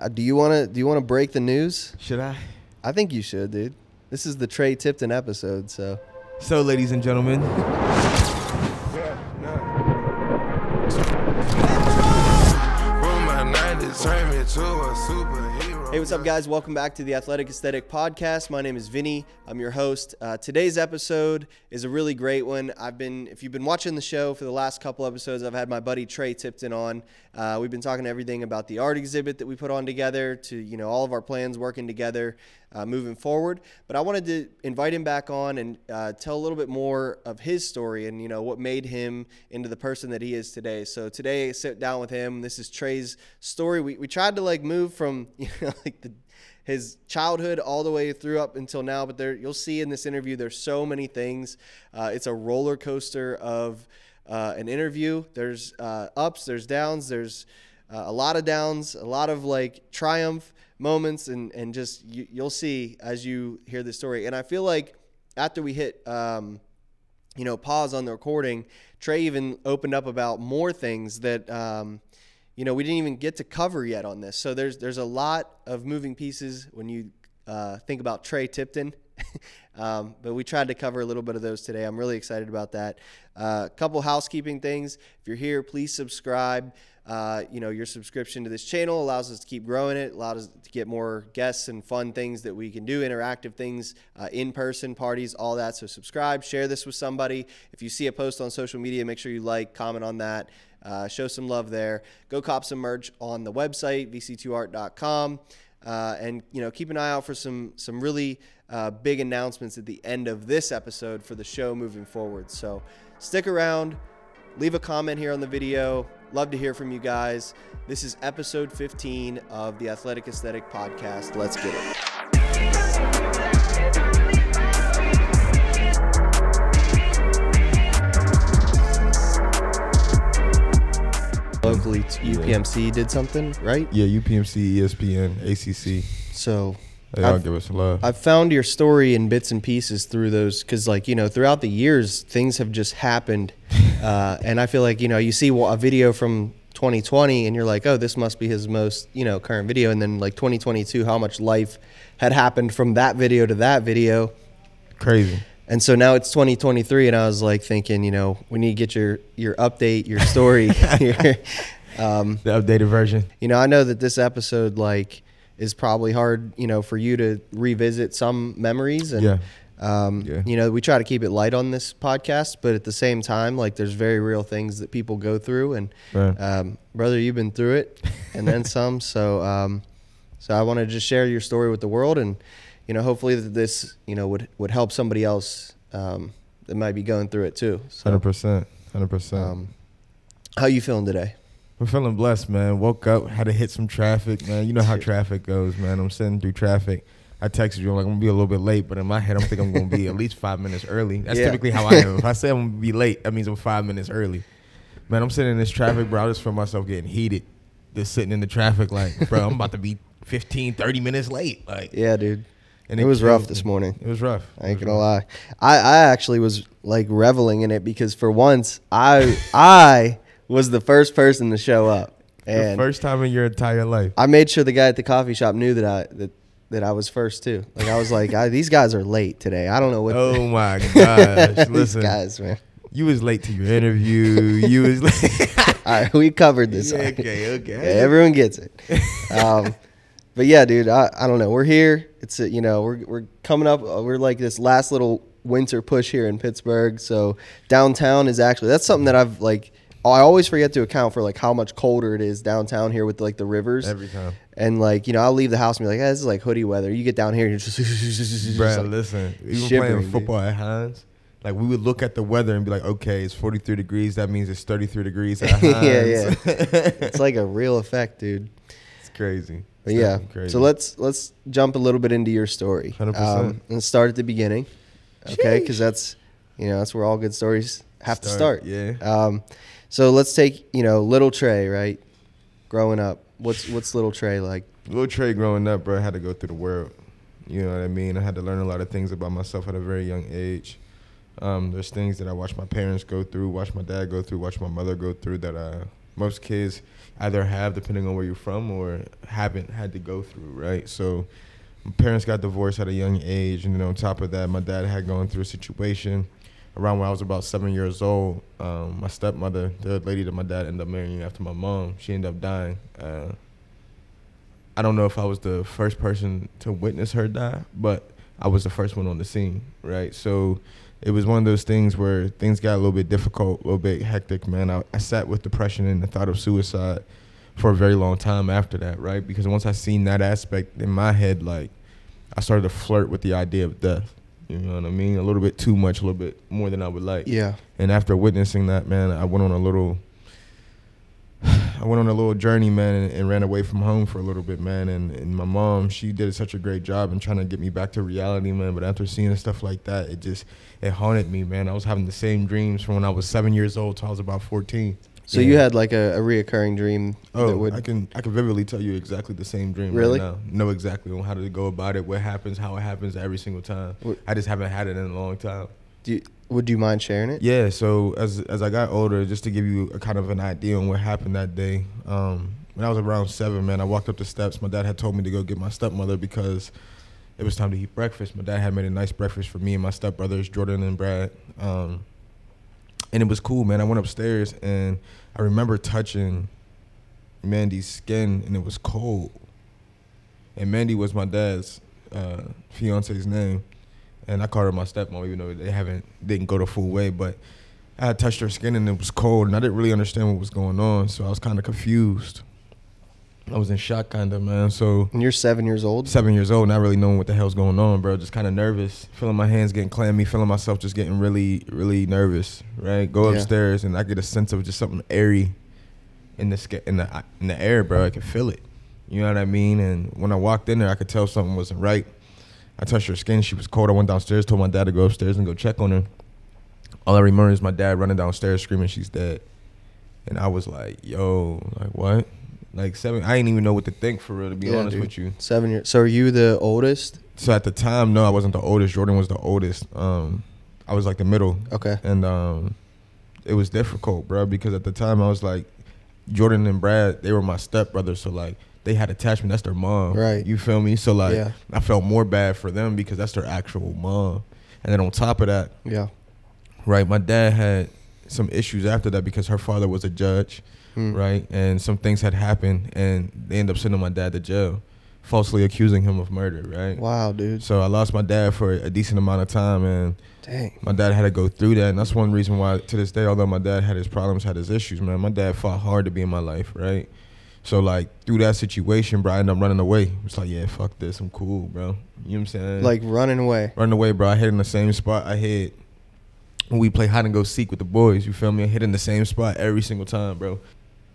Uh, do you want to do you want to break the news? Should I? I think you should, dude. This is the Tre Tipton episode, so So, ladies and gentlemen, From my 90s, turn me to a superhero. Hey, what's up, guys? Welcome back to the Athletic Aesthetic Podcast. My name is Vinny. I'm your host. Uh, today's episode is a really great one. I've been, if you've been watching the show for the last couple episodes, I've had my buddy Tre Tipton on. Uh, we've been talking everything about the art exhibit that we put on together, to you know all of our plans working together, uh, moving forward. But I wanted to invite him back on and uh, tell a little bit more of his story and you know what made him into the person that he is today. So today, I sit down with him. This is Tre's story. We we tried to like move from you know like the his childhood all the way through up until now. But there, you'll see in this interview, there's so many things. Uh, it's a roller coaster of uh, an interview. There's uh, ups, there's downs, there's uh, a lot of downs, a lot of like triumph moments, and and just you, you'll see as you hear the story. And I feel like after we hit. Um, you know, pause on the recording. Tre even opened up about more things that um, you know we didn't even get to cover yet on this. So there's there's a lot of moving pieces when you uh, think about Tre Tipton. um, but we tried to cover a little bit of those today. I'm really excited about that. A uh, couple housekeeping things. If you're here, please subscribe. Uh, you know, your subscription to this channel allows us to keep growing it, allows us to get more guests and fun things that we can do, interactive things, uh, in person parties, all that. So, subscribe, share this with somebody. If you see a post on social media, make sure you like, comment on that, uh, show some love there. Go cop some merch on the website, vc2art.com. Uh, and you know, keep an eye out for some some really uh, big announcements at the end of this episode for the show moving forward. So stick around, leave a comment here on the video. Love to hear from you guys. This is episode 15 of the Athletic Aesthetic Podcast. Let's get it. Locally, UPMC did something, right? yeah, UPMC, ESPN, ACC, So they all I've- give us love. I've found your story in bits and pieces through those because, like, you know, throughout the years, things have just happened. Uh, and I feel like, you know, you see a video from 2020 and you're like, oh, this must be his most, you know, current video. And then, like, 2022, how much life had happened from that video to that video. Crazy. And so now it's 2023, and I was like thinking, you know, we need to get your your update, your story. Um, The updated version. you know, I know that this episode like is probably hard, you know, for you to revisit some memories and Yeah. Um, Yeah. you know, we try to keep it light on this podcast, but at the same time, like there's very real things that people go through and um, brother, you've been through it and then some. So um, so I want to just share your story with the world and you know, hopefully that this, you know, would would help somebody else um, that might be going through it too. Hundred percent. Hundred percent. um, how you feeling today? I'm feeling blessed, man. Woke up, had to hit some traffic, man. You know how traffic goes, man. I'm sitting through traffic. I texted you, I'm like, I'm gonna be a little bit late, but in my head, I'm thinking I'm gonna be at least five minutes early. That's Yeah. typically how I am. If I say I'm gonna be late, that means I'm five minutes early. Man, I'm sitting in this traffic, bro. I just feel myself getting heated. Just sitting in the traffic, like, bro, I'm about to be 15, 30 minutes late. Like, Yeah, dude. and it was rough this morning. It was rough. I ain't gonna rough. lie. I, I actually was like reveling in it because for once I I was the first person to show up. The And first time in your entire life. I made sure the guy at the coffee shop knew that I that, that I was first too. Like I was like, I, these guys are late today. I don't know what Oh my gosh! these Listen, guys, man. you was late to your interview. You was late. All right, we covered this. Yeah, okay, okay. Yeah, everyone gets it. Um, but yeah, dude, I, I don't know. We're here. It's a, you know we're we're coming up. uh, We're like this last little winter push here in Pittsburgh. So downtown is actually that's something that I've like. I always forget to account for like how much colder it is downtown here with like the rivers. Every time. And like you know, I'll leave the house and be like, "Yeah, this is like hoodie weather." You get down here, and you're just, just Bro, like- listen, even playing dude. football at Heinz, like we would look at the weather and be like, okay, it's 43 degrees. That means it's 33 degrees. Yeah, yeah. it's like a real effect, dude. it's crazy. It's yeah, crazy. so let's let's jump a little bit into your story. 100%. Um, and start at the beginning, okay? Because that's you know that's where all good stories have to start. Yeah. Um, so let's take you know little Tre, right? Growing up, what's what's little Tre like? Little Tre growing up, bro, I had to go through the world. You know what I mean? I had to learn a lot of things about myself at a very young age. Um, there's things that I watched my parents go through, watched my dad go through, watched my mother go through that uh, most kids either have, depending on where you're from, or haven't had to go through, right? So my parents got divorced at a young age, and then on top of that, my dad had gone through a situation around when I was about seven years old. Um, my stepmother, the lady that my dad ended up marrying after my mom, she ended up dying. Uh, I don't know if I was the first person to witness her die, but I was the first one on the scene, right? So it was one of those things where things got a little bit difficult, a little bit hectic, man. I, I sat with depression and the thought of suicide for a very long time after that, right? Because once I seen that aspect in my head, like I started to flirt with the idea of death. You know what I mean? A little bit too much, a little bit more than I would like. Yeah. And after witnessing that, man, I went on a little I went on a little journey, man, and, and, ran away from home for a little bit, man. And, and my mom, she did such a great job in trying to get me back to reality, man. But after seeing stuff like that, it just it haunted me, man. I was having the same dreams from when I was seven years old till I was about fourteen. So yeah. you had like a, a reoccurring dream. Oh, would... I can I can vividly tell you exactly the same dream. Really? Right now. Know exactly on how to go about it, what happens, how it happens every single time. What? I just haven't had it in a long time. Do you, would you mind sharing it? Yeah. So as as I got older, just to give you a kind of an idea on what happened that day. Um, when I was around seven, man, I walked up the steps. My dad had told me to go get my stepmother because it was time to eat breakfast. My dad had made a nice breakfast for me and my stepbrothers, Jordan and Brad. Um, and it was cool, man. I went upstairs and I remember touching Mandy's skin and it was cold. And Mandy was my dad's uh, fiance's name and I called her my stepmom, even though they haven't didn't go the full way. But I had touched her skin and it was cold, and I didn't really understand what was going on, so I was kind of confused. I was in shock, kind of man. So and you're seven years old. Seven years old, not really knowing what the hell's going on, bro. Just kind of nervous, feeling my hands getting clammy, feeling myself just getting really, really nervous. Right, go yeah. upstairs and I get a sense of just something airy in the in the uh, in the air, bro. I could feel it. You know what I mean? And when I walked in there, I could tell something wasn't right. I touched her skin. She was cold. I went downstairs, told my dad to go upstairs and go check on her. All I remember is my dad running downstairs screaming she's dead. And I was like, yo, like what? Like seven I didn't even know what to think for real, to be yeah, honest dude. with you. Seven years. So are you the oldest? So at the time, no, I wasn't the oldest. Jordan was the oldest. Um, I was like the middle. Okay. And um, it was difficult, bro, because at the time I was like, Jordan and Brad, they were my stepbrothers. So like they had attachment. That's their mom. Right. You feel me? So like, yeah. I felt more bad for them because that's their actual mom. And then on top of that, yeah, right. My dad had some issues after that because her father was a judge, mm. right, and some things had happened, and they ended up sending my dad to jail, falsely accusing him of murder, right. Wow, dude. So I lost my dad for a decent amount of time, and Dang. my dad had to go through that, and that's one reason why to this day, although my dad had his problems, had his issues, man, my dad fought hard to be in my life, right. So like through that situation, bro, I ended up running away. It's like, yeah, fuck this, I'm cool, bro. You know what I'm saying? Like running away. Running away, bro. I hit in the same spot I hit when we play hide and go seek with the boys. You feel me? I hit in the same spot every single time, bro.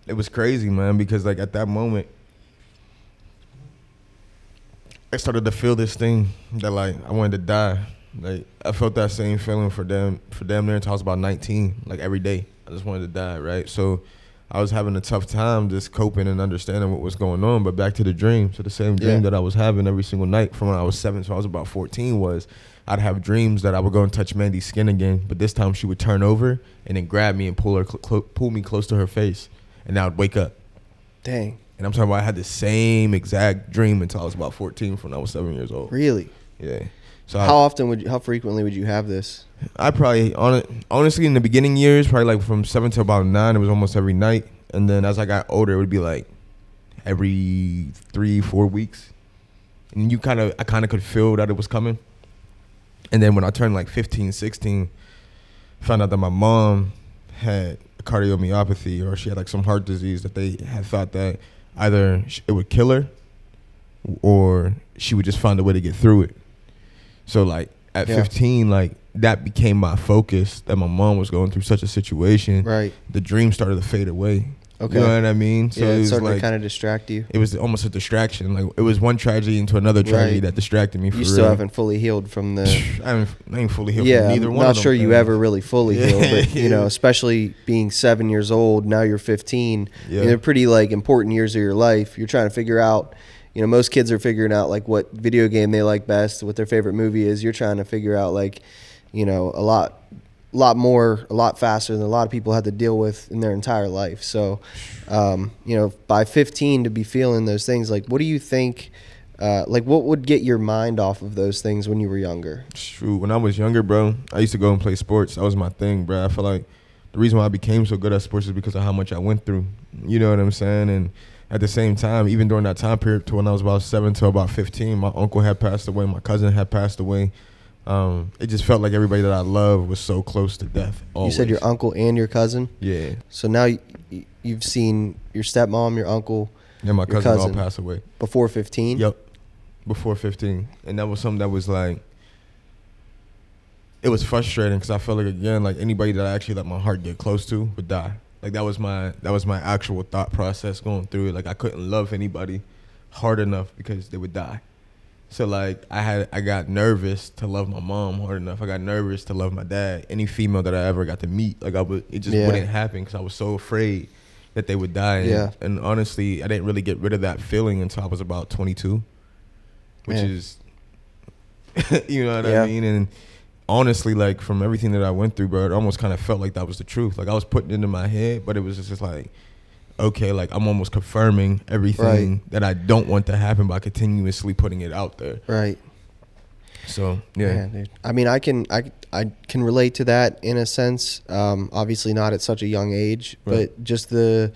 It was crazy, man, because like at that moment, I started to feel this thing that like I wanted to die. Like I felt that same feeling for them for them near until I was about 19. Like every day, I just wanted to die, right? So I was having a tough time just coping and understanding what was going on. But back to the dream. So the same dream yeah. that I was having every single night from when I was seven, so I was about fourteen, was I'd have dreams that I would go and touch Mandy's skin again, but this time she would turn over and then grab me and pull her, cl- pull me close to her face, and I would wake up. Dang. And I'm talking about I had the same exact dream until I was about 14, when I was seven years old. Really? Yeah. So how I, often would you, how frequently would you have this? I probably on honestly in the beginning years, probably like from seven to about nine, it was almost every night. And then as I got older, it would be like every three, four weeks. And you kind of, I kind of could feel that it was coming. And then when I turned like 15, 16, found out that my mom had cardiomyopathy or she had like some heart disease that they had thought that either it would kill her or she would just find a way to get through it. So like at yeah. 15, like that became my focus that my mom was going through such a situation. Right. The dream started to fade away. Okay. You know what I mean? So yeah, it, it started like, to kind of distract you. It was almost a distraction. Like it was one tragedy into another tragedy right. that distracted me. For you still real. haven't fully healed from the. I, ain't fully healed. Yeah, from neither I'm one. Not sure you things. ever really fully healed, but you know, especially being seven years old. Now you're 15. Yeah. They're pretty like important years of your life. You're trying to figure out you know most kids are figuring out like what video game they like best what their favorite movie is you're trying to figure out like you know a lot a lot more, a lot faster than a lot of people had to deal with in their entire life. So, um, you know, by 15 to be feeling those things, like, what do you think? Uh, like, what would get your mind off of those things when you were younger? True. When I was younger, bro, I used to go and play sports. That was my thing, bro. I feel like the reason why I became so good at sports is because of how much I went through. You know what I'm saying? And at the same time, even during that time period, to when I was about seven to about 15, my uncle had passed away, my cousin had passed away. Um, it just felt like everybody that I love was so close to death. You said your uncle and your cousin. yeah, So now y- y- you've seen your stepmom, your uncle and my Your cousins cousin. all passed away. before 15. Yep. Before 15. And that was something that was like, it was frustrating because I felt like, again, like anybody that I actually let my heart get close to would die. Like that was my that was my actual thought process going through it. Like I couldn't love anybody hard enough because they would die. So like I had I got nervous to love my mom hard enough. I got nervous to love my dad. Any female that I ever got to meet, like I would, it just Yeah. wouldn't happen because I was so afraid that they would die. And, Yeah. and honestly, I didn't really get rid of that feeling until I was about 22, which Man. is, you know what Yeah. I mean. And honestly, like from everything that I went through, bro, it almost kind of felt like that was the truth. Like I was putting it into my head, but it was just like, okay, like I'm almost confirming everything that I don't want to happen by continuously putting it out there. Right. So yeah. I mean, I can I I can relate to that in a sense. Um, obviously not at such a young age, Right. but just the,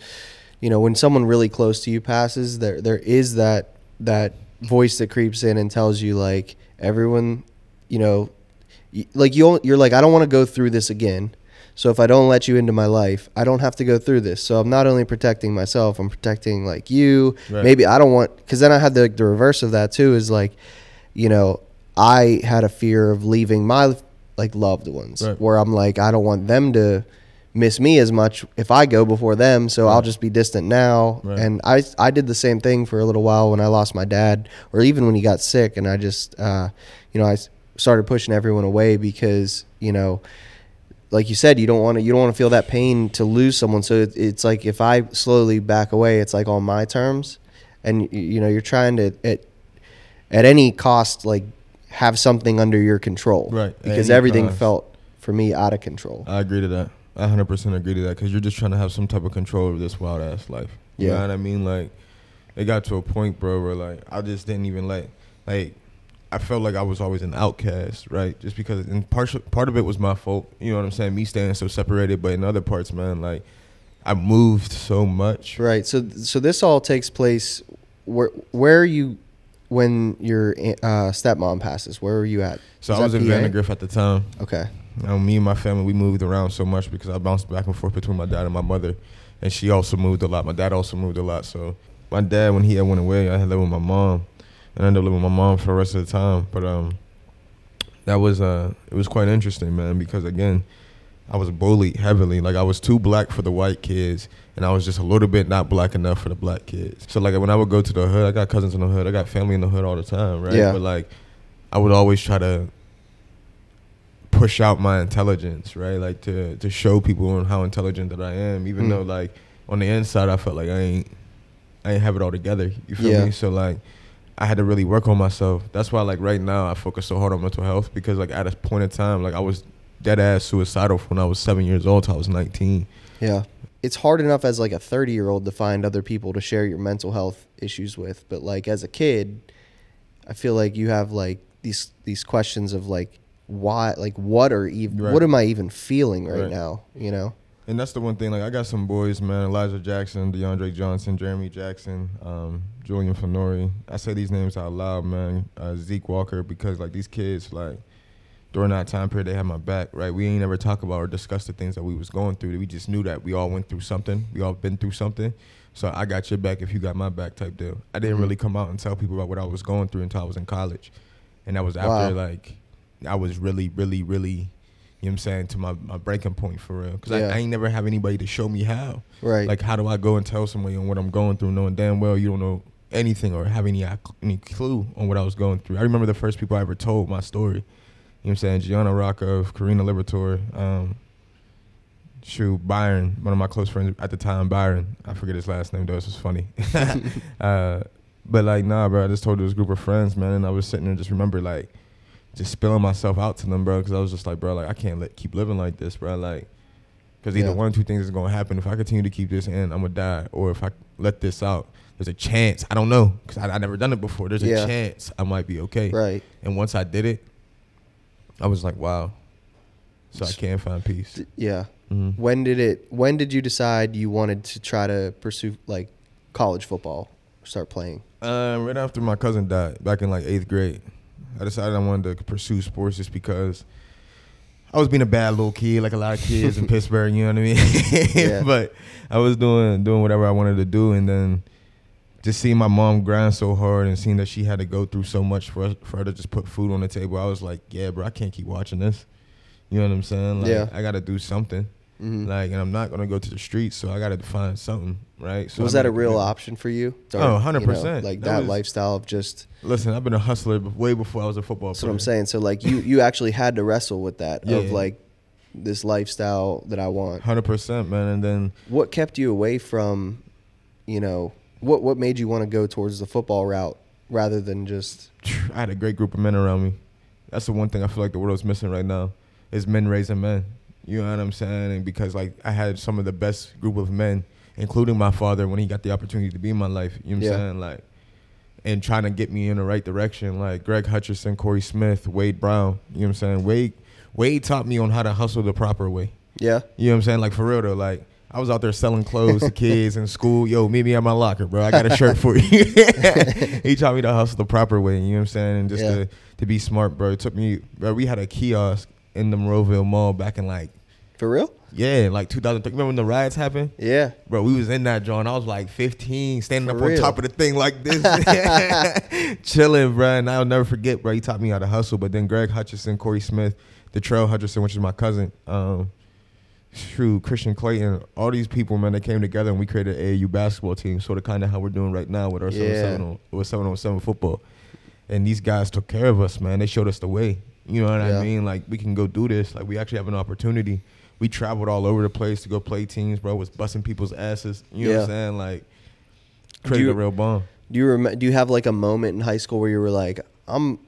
you know, when someone really close to you passes, there there is that that voice that creeps in and tells you like everyone, you know, y- like you you're like I don't want to go through this again. So if I don't let you into my life, I don't have to go through this. So I'm not only protecting myself, I'm protecting like you. Right. Maybe I don't want because then I had the the reverse of that too. Is like, you know, I had a fear of leaving my like loved ones, Right. where I'm like I don't want them to miss me as much if I go before them. So I'll just be distant now. Right. And I I did the same thing for a little while when I lost my dad, or even when he got sick, and I just uh, you know I started pushing everyone away because you know like you said, you don't want to you don't want to feel that pain to lose someone. So it, it's like if I slowly back away, it's like on my terms, and you know you're trying to at at any cost like have something under your control, Right, Because everything cost. felt for me out of control. I agree to that. I 100% agree to that because you're just trying to have some type of control over this wild ass life. You Yeah. know what I mean? Like, it got to a point, bro, where like I just didn't even let like I felt like I was always an outcast, right? Just because, and part part of it was my fault. You know what I'm saying? Me staying so separated, but in other parts, man, like I moved so much. Right. So so this all takes place. Where where are you when your uh, stepmom passes? Where were you at? So Is I was in PA? Vandergrift at the time. Okay. Um, me and my family, we moved around so much because I bounced back and forth between my dad and my mother, and she also moved a lot. My dad also moved a lot. So my dad, when he had went away, I had lived with my mom, and I ended up living with my mom for the rest of the time. But um, that was uh, it was quite interesting, man, because again, I was bullied heavily. Like I was too black for the white kids, and I was just a little bit not black enough for the black kids. So like when I would go to the hood, I got cousins in the hood, I got family in the hood all the time, right? Yeah. But like, I would always try to push out my intelligence, right? Like to to show people how intelligent that I am, even Mm. though like on the inside I felt like I ain't I ain't have it all together. You feel Yeah. me? So like I had to really work on myself. That's why like right now I focus so hard on mental health because like at a point in time like I was dead ass suicidal from when I was seven years old till I was nineteen. Yeah. It's hard enough as like a 30 year old to find other people to share your mental health issues with, but like as a kid, I feel like you have like these these questions of like why like what are even Right. what am I even feeling right, Right. now, you know? And that's the one thing. Like I got some boys, man. Elijah Jackson, DeAndre Johnson, Jeremy Jackson, um, Julian Fenori. I say these names out loud, man. Uh, Zeke Walker, because like these kids, like during that time period, they had my back. Right? We ain't never talk about or discuss the things that we was going through. We just knew that we all went through something. We all been through something. So I got your back if you got my back, type deal. I didn't Mhm. really come out and tell people about what I was going through until I was in college, and that was after Wow. like I was really, really, really. You know what I'm saying? To my, my breaking point for real. Because Yeah. I, I ain't never have anybody to show me how. Right. Like, how do I go and tell somebody on what I'm going through, knowing damn well you don't know anything or have any any clue on what I was going through? I remember the first people I ever told my story. You know what I'm saying? Gianna Rocco, Karina Libertor, um, shoot, Byron, one of my close friends at the time, Byron. I forget his last name though. This was funny. uh, but like, nah, bro. I just told this group of friends, man, and I was sitting there, just remember like just spilling myself out to them, bro. Because I was just like, bro, like I can't let, keep living like this, bro. Like, because either Yeah. one or two things is gonna happen. If I continue to keep this in, I'm gonna die, or if I let this out, there's a chance. I don't know because I, I never done it before. There's Yeah. a chance I might be okay. Right. And once I did it, I was like, wow. So I can't find peace. Yeah. Mhm. When did it? When did you decide you wanted to try to pursue like college football, start playing? Uh, right after my cousin died, back in like eighth grade, I decided I wanted to pursue sports just because I was being a bad little kid, like a lot of kids in Pittsburgh. You know what I mean? Yeah. but I was doing doing whatever I wanted to do, and then just seeing my mom grind so hard and seeing that she had to go through so much for us, for her to just put food on the table, I was like, yeah, bro, I can't keep watching this. You know what I'm saying? Like, Yeah. I got to do something. Mhm. Like, and I'm not gonna go to the streets, so I got to find something, right? So was I that a real option for you? Oh, you know, 100%. like That that, was- lifestyle of just. Listen, I've been a hustler way before I was a football That's player. what I'm saying. So like you, you actually had to wrestle with that of Yeah. like this lifestyle that I want. Hundred percent, man. And then What kept you away from, you know, what what made you want to go towards the football route rather than just I had a great group of men around me. That's the one thing I feel like the world's missing right now is men raising men. You know what I'm saying? And because like I had some of the best group of men, including my father, when he got the opportunity to be in my life. You know what Yeah. I'm saying? Like, and trying to get me in the right direction. Like Greg Hutcherson, Corey Smith, Wade Brown. You know what I'm saying? Wade Wade taught me on how to hustle the proper way. yeah You know what I'm saying? Like for real though, like I was out there selling clothes to kids in school. Yo, meet me at my locker, bro. I got a shirt for you. he taught me to hustle the proper way. You know what I'm saying? And just Yeah. to to be smart, bro. It took me, bro. We had a kiosk in the Monroeville Mall back in like for real? yeah, like 2003. Remember when the riots happened? Yeah. Bro, we was in that joint. I was like 15, standing For up on top of the thing like this, chilling, bro. And I'll never forget, bro. He taught me how to hustle. But then Greg Hutchison, Corey Smith, the Trail Hutchison, which is my cousin, um, True, Christian Clayton, all these people, man, they came together and we created an AAU basketball team. Sort of kind of how we're doing right now with our Yeah. 7 with 707 football. And these guys took care of us, man. They showed us the way. You know what Yeah. I mean? Like we can go do this. Like we actually have an opportunity. We traveled all over the place to go play teams, bro. Was busting people's asses. You know what I'm saying? Like created you- a real bond. Do you rem- do you have like a moment in high school where you were like, I'm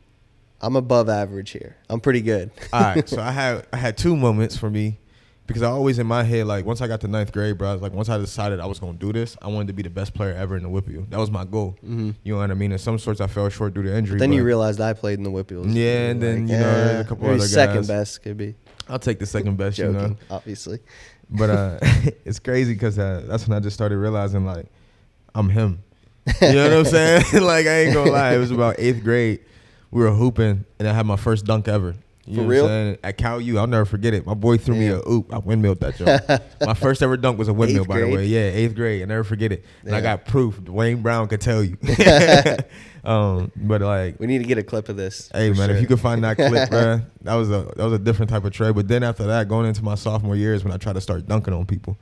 I'm above average here. I'm pretty good. All right, so I had I had two moments for me because I always in my head like once I got to ninth grade, bro, I was like once I decided I was gonna do this, I wanted to be the best player ever in the WPIAL. That was my goal. Mhm. You know what I mean? In some sorts, I fell short due to injury. Then you realized I played in the WPIALs. Yeah, and then, you know, there's a couple other second guys. best could be. I'll take the second best. You know, obviously. but uh, it's crazy because uh, that's when I just started realizing like I'm him. You know what I'm saying? like I ain't gonna lie, it was about eighth grade. We were hooping, and I had my first dunk ever. You For know real? What I'm saying? At Cal U, I'll never forget it. My boy threw me a oop. I windmilled that joke. my first ever dunk was a windmill, Eighth by the way. Yeah, eighth grade. I never forget it. And I got proof. Dwayne Brown could tell you. Um, but like, We need to get a clip of this. Hey man, sure. if you could find that clip, bro, that was a that was a different type of trade. But then after that, going into my sophomore years, when I tried to start dunking on people,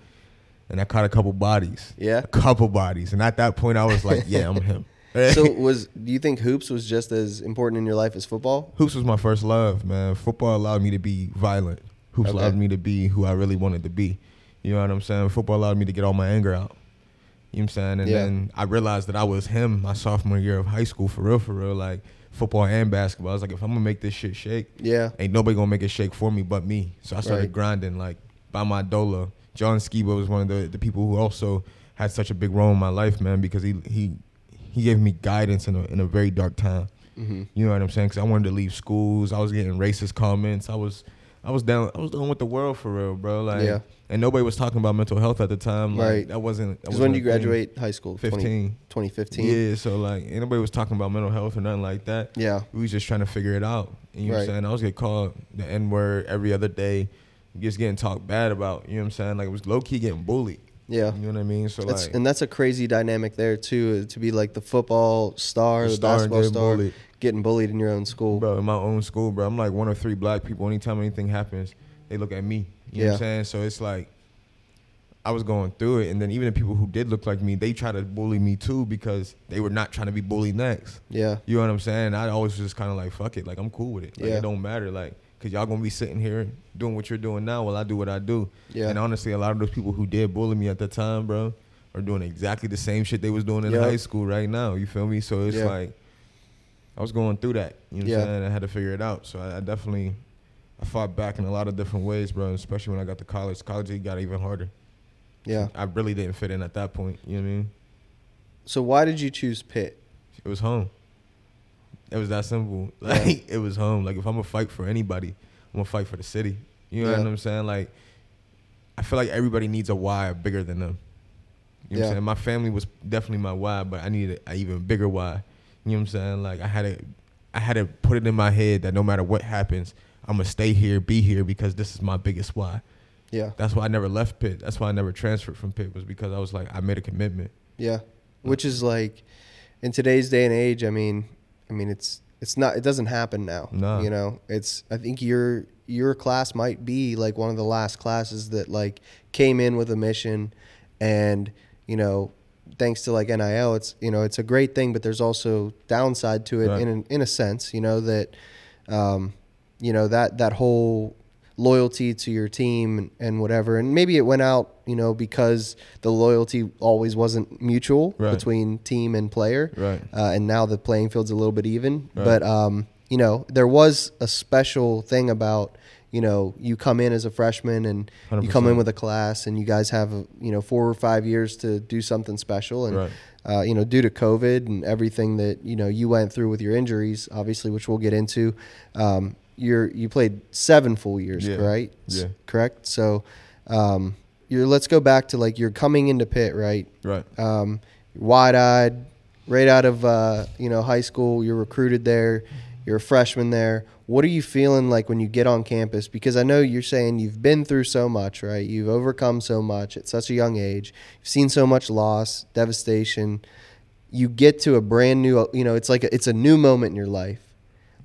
and I caught a couple bodies, Yeah. a couple bodies, and at that point, I was like, yeah, I'm him. so was do you think hoops was just as important in your life as football? hoops was my first love, man. Football allowed me to be violent. Hoops Okay. allowed me to be who I really wanted to be. You know what I'm saying? Football allowed me to get all my anger out. You know what I'm saying? And Yeah. then I realized that I was him my sophomore year of high school, for real, for real. Like football and basketball. I was like, if I'm gonna make this shit shake, Yeah. ain't nobody gonna make it shake for me but me. So I started Right. grinding like by my dola. John Skiba was one of the, the people who also had such a big role in my life, man, because he he he gave me guidance in a in a very dark time. hmm You know what I'm saying? Because I wanted to leave schools. I was getting racist comments. I was I was down. I was down with the world for real, bro. Like, Yeah. and nobody was talking about mental health at the time. Like, Right. That wasn't. that Because when you graduate high school? 20 2015? Yeah. So like, ain't nobody was talking about mental health or nothing like that. Yeah. We was just trying to figure it out. You know what I'm saying? I was getting called the N word every other day. Just getting talked bad about. You know what I'm saying? Like it was low key getting bullied. Yeah. You know what I mean? So That's, like, and that's a crazy dynamic there too, to be like the football star, The star basketball star, bullied. Getting bullied in your own school. bro, in my own school, bro. I'm like one of three black people. Anytime anything happens, they look at me. You know what I'm saying? So it's like I was going through it, and then even the people who did look like me, they try to bully me too because they were not trying to be bullied next. Yeah. You know what I'm saying? I always was just kind of like, fuck it, like I'm cool with it. Like Yeah. it don't matter, like. Cause y'all gonna be sitting here doing what you're doing now while I do what I do. Yeah. And honestly, a lot of those people who did bully me at the time, bro, are doing exactly the same shit they was doing in Yup. high school right now. You feel me? So it's Yeah. like I was going through that. You know what I'm saying? I had to figure it out. So I, I definitely I fought back in a lot of different ways, bro. Especially when I got to college. College it got even harder. Yeah. I really didn't fit in at that point. You know what I mean? So why did you choose Pitt? It was home. It was that simple. Yeah. Like it was home. Like if I'm gonna fight for anybody, I'm gonna fight for the city. You know Yeah. what I'm saying? Like I feel like everybody needs a why bigger than them. You know what Yeah. I'm saying? My family was definitely my why, but I needed an even bigger why. You know what I'm saying? Like I had to I had to put it in my head that no matter what happens, I'm gonna stay here, be here because this is my biggest why. Yeah. That's why I never left Pitt. That's why I never transferred from Pitt was because I was like I made a commitment. Yeah. Which is like in today's day and age, I mean, I mean it's it's not it doesn't happen now. No. You know, it's I think your your class might be like one of the last classes that like came in with a mission and, you know, thanks to like NIL, it's you know, it's a great thing, but there's also downside to it Right. in an, in a sense, you know, that um, you know, that that whole loyalty to your team and, and whatever. And maybe it went out, you know, because the loyalty always wasn't mutual Right. between team and player. Right. Uh, and now the playing field's a little bit even. Right. But, um, you know, there was a special thing about, you know, you come in as a freshman and you come in with a class and you guys have, you know, four or five years to do something special. And, Right. uh, you know, due to COVID and everything that, you know, you went through with your injuries, obviously, which we'll get into, um, you're, you played seven full years, Yeah. right? Yeah. Correct. So, um, you're, let's go back to like you're coming into Pitt, right? Right. um, wide-eyed, right out of uh, you know high school. You're recruited there. You're a freshman there. What are you feeling like when you get on campus? Because I know you're saying you've been through so much, right? You've overcome so much at such a young age. You've seen so much loss, devastation. You get to a brand new, you know, it's like a, it's a new moment in your life.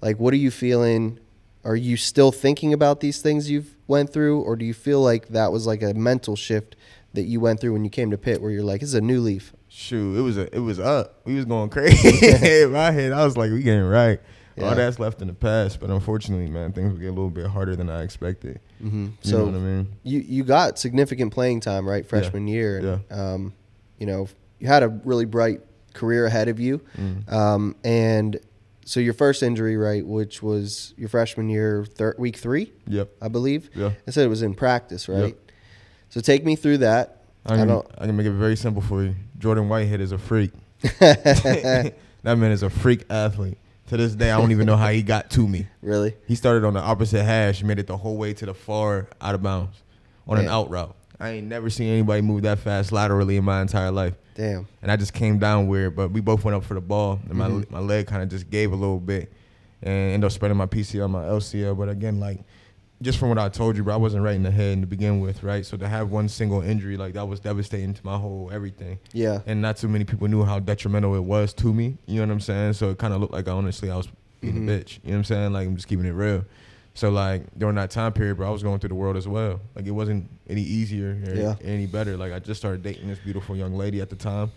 Like, what are you feeling? Are you still thinking about these things you've went through, or do you feel like that was like a mental shift that you went through when you came to Pitt, where you're like, "This is a new leaf." Shoot, it was a, it was up. We was going crazy. in my head, I was like, we getting right. Yeah. All that's left in the past, but unfortunately, man, things will get a little bit harder than I expected. Mm-hmm. You So know what I mean? you you got significant playing time, right, freshman year, and Yeah. um, you know you had a really bright career ahead of you, Mm. um, and so your first injury, right, which was your freshman year, thir- week three, Yep. I believe. Yeah. I said it was in practice, right? Yep. So take me through that. I I can, don't. I can make it very simple for you. Jordan Whitehead is a freak. that man is a freak athlete. To this day, I don't even know how he got to me. really? He started on the opposite hash, made it the whole way to the far out of bounds on an out route. I ain't never seen anybody move that fast laterally in my entire life. Damn. and I just came down weird. But we both went up for the ball, and my Mhm. my leg kind of just gave a little bit, and ended up spreading my PCL, my LCL. But again, like just from what I told you, bro, I wasn't right in the head to begin with, right? So to have one single injury like that was devastating to my whole everything, Yeah. and not too many people knew how detrimental it was to me. You know what I'm saying? So it kind of looked like honestly I was being Mhm. a bitch. You know what I'm saying? Like I'm just keeping it real. So like during that time period, bro, I was going through the world as well. Like it wasn't any easier or Yeah. any better. Like I just started dating this beautiful young lady at the time.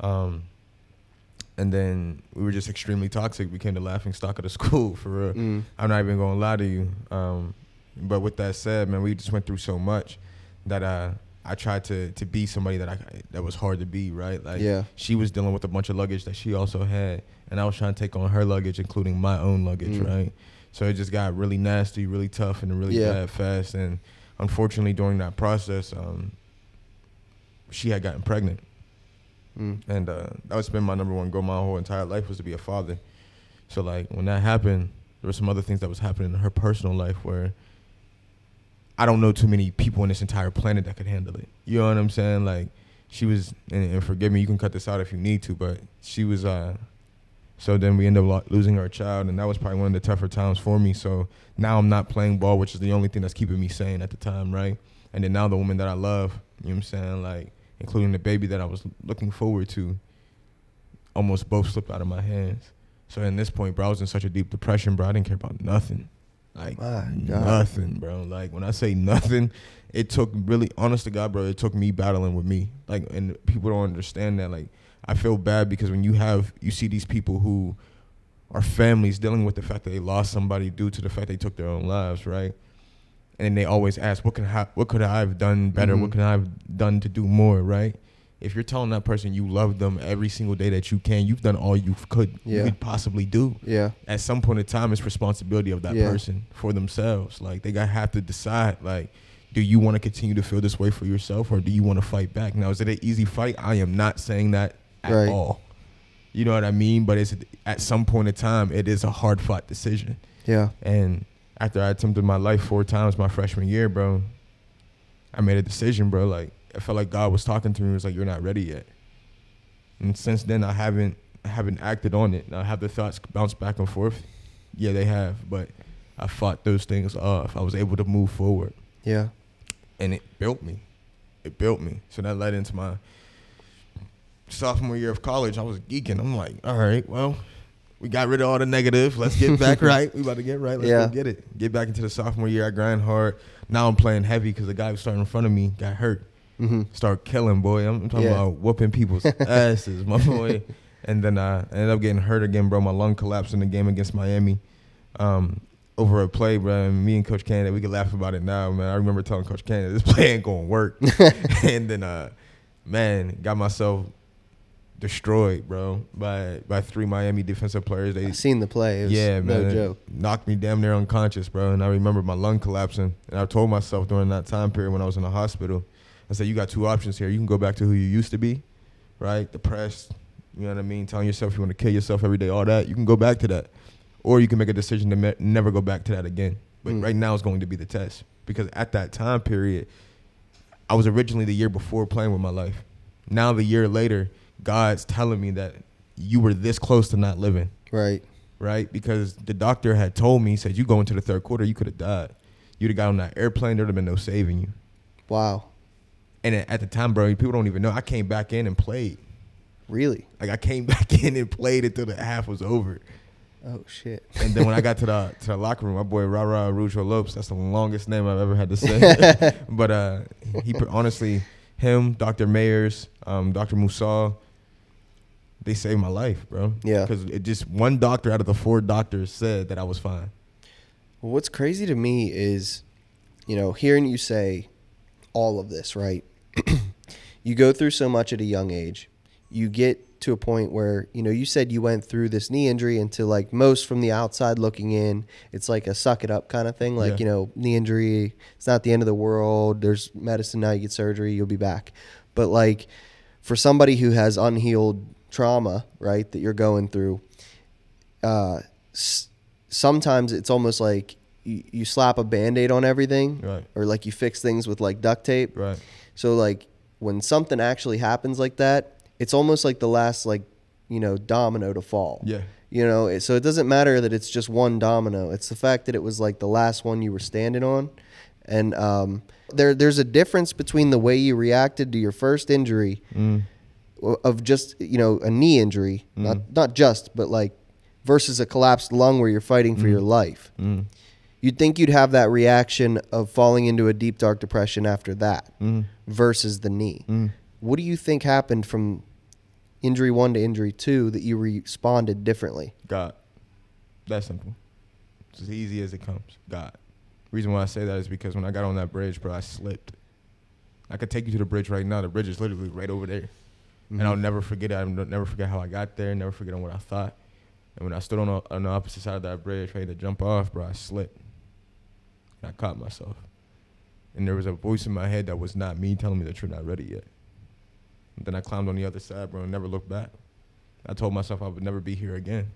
Um, and then we were just extremely toxic. We Became the laughing stock of the school for real. Mm. I'm not even gonna lie to you. Um, but with that said, man, we just went through so much that uh, I tried to to be somebody that I that was hard to be. Right? Like Yeah. she was dealing with a bunch of luggage that she also had, and I was trying to take on her luggage, including my own luggage. Mm. Right? So it just got really nasty, really tough, and really Yeah. bad fast. And unfortunately, during that process, um, she had gotten pregnant Mm. and uh, that was been my number one goal my whole entire life was to be a father. So like when that happened, there were some other things that was happening in her personal life where I don't know too many people on this entire planet that could handle it. You know what I'm saying? Like she was, and, and forgive me, you can cut this out if you need to, but she was. uh So then we ended up losing our child, and that was probably one of the tougher times for me. So now I'm not playing ball, which is the only thing that's keeping me sane at the time, right? And then now the woman that I love, you know what I'm saying, like including the baby that I was looking forward to, almost both slipped out of my hands. So in this point, bro, I was in such a deep depression, bro. I didn't care about nothing. Like nothing, bro. Like when I say nothing, it took really honest to God, bro, it took me battling with me. Like and people don't understand that. Like I feel bad because when you have you see these people who are families dealing with the fact that they lost somebody due to the fact they took their own lives, right? And they always ask, "What can I, what could I have done better? Mhm. What could I have done to do more?" Right? If you're telling that person you love them every single day that you can, you've done all you could Yeah. you could possibly do. Yeah. At some point in time, it's responsibility of that Yeah. person for themselves. Like they gotta have to decide, like, do you want to continue to feel this way for yourself, or do you want to fight back? Now, is it an easy fight? I am not saying that at Right. all. You know what I mean? But it's at some point in time, it is a hard fought decision. Yeah. And after I attempted my life four times my freshman year, bro, I made a decision, bro. Like I felt like God was talking to me. He was like, "You're not ready yet." And since then, I haven't I haven't acted on it. I have the thoughts bounce back and forth. Yeah, they have, but I fought those things off. I was able to move forward, Yeah. and it built me. It built me. So that led into my sophomore year of college. I was geeking. I'm like, all right, well, we got rid of all the negative. Let's get back right. We about to get right. Let's Yeah. go get it. Get back into the sophomore year. I grind hard. Now I'm playing heavy because the guy who started in front of me got hurt. Mm-hmm. Start killing, boy. I'm, talking Yeah. about whooping people's asses, my boy. And then I ended up getting hurt again, bro. My lung collapsed in the game against Miami. Um, over a play, bro. And me and Coach Canada, we can laugh about it now, man. I remember telling Coach Canada, this play ain't gonna work. and then, uh, man, got myself destroyed, bro, by by three Miami defensive players. They I seen the play. Yeah, no man. joke. Knocked me damn near unconscious, bro. And I remember my lung collapsing. And I told myself during that time period when I was in the hospital, I said, you got two options here. You can go back to who you used to be, right? Depressed, you know what I mean? Telling yourself you want to kill yourself every day, all that. You can go back to that. Or you can make a decision to me- never go back to that again. But Mm. right now is going to be the test. Because at that time period, I was originally the year before playing with my life. Now, the year later, God's telling me that you were this close to not living Right. right? Because the doctor had told me, he said, you go into the third quarter, you could have died. You'd have got on that airplane, there'd have been no saving you. Wow. And at the time, bro, people don't even know. I came back in and played. Really? Like I came back in and played until the half was over. Oh shit. And then when I got to the to the locker room, my boy Rara Rujo Lopes, that's the longest name I've ever had to say. but uh, he honestly, him, Dr. Mayers, um, Dr. Musal, they saved my life, bro. Yeah. Because it just one doctor out of the four doctors said that I was fine. Well, what's crazy to me is, you know, hearing you say all of this, right? you go through so much at a young age. You get to a point where, you know, you said you went through this knee injury into like most from the outside looking in, it's like a suck it up kind of thing. Like, Yeah. you know, knee injury, it's not the end of the world. There's medicine now, you get surgery, you'll be back. But like for somebody who has unhealed trauma, right, that you're going through, uh, s- sometimes it's almost like you, you slap a band-aid on everything Right. or like you fix things with like duct tape Right. So like when something actually happens like that it's almost like the last like you know domino to fall Yeah. you know so it doesn't matter that it's just one domino it's the fact that it was like the last one you were standing on and um, there there's a difference between the way you reacted to your first injury Mm. of just you know a knee injury not not just but like versus a collapsed lung where you're fighting for your life Mm. you'd think you'd have that reaction of falling into a deep dark depression after that Mm. Versus the knee Mm. what do you think happened from injury 1 to injury 2 that you responded differently God. That simple. It's as easy as it comes. God. Reason why I say that is because when I got on that bridge, bro, I slipped. I could take you to the bridge right now. The bridge is literally right over there. And I'll never forget it. I'll never forget how I got there. Never forget on what I thought. And when I stood on the, on the opposite side of that bridge, ready to jump off, bro, I slipped. And I caught myself. And there was a voice in my head that was not me telling me that you're not ready yet. And then I climbed on the other side, bro, and never looked back. I told myself I would never be here again.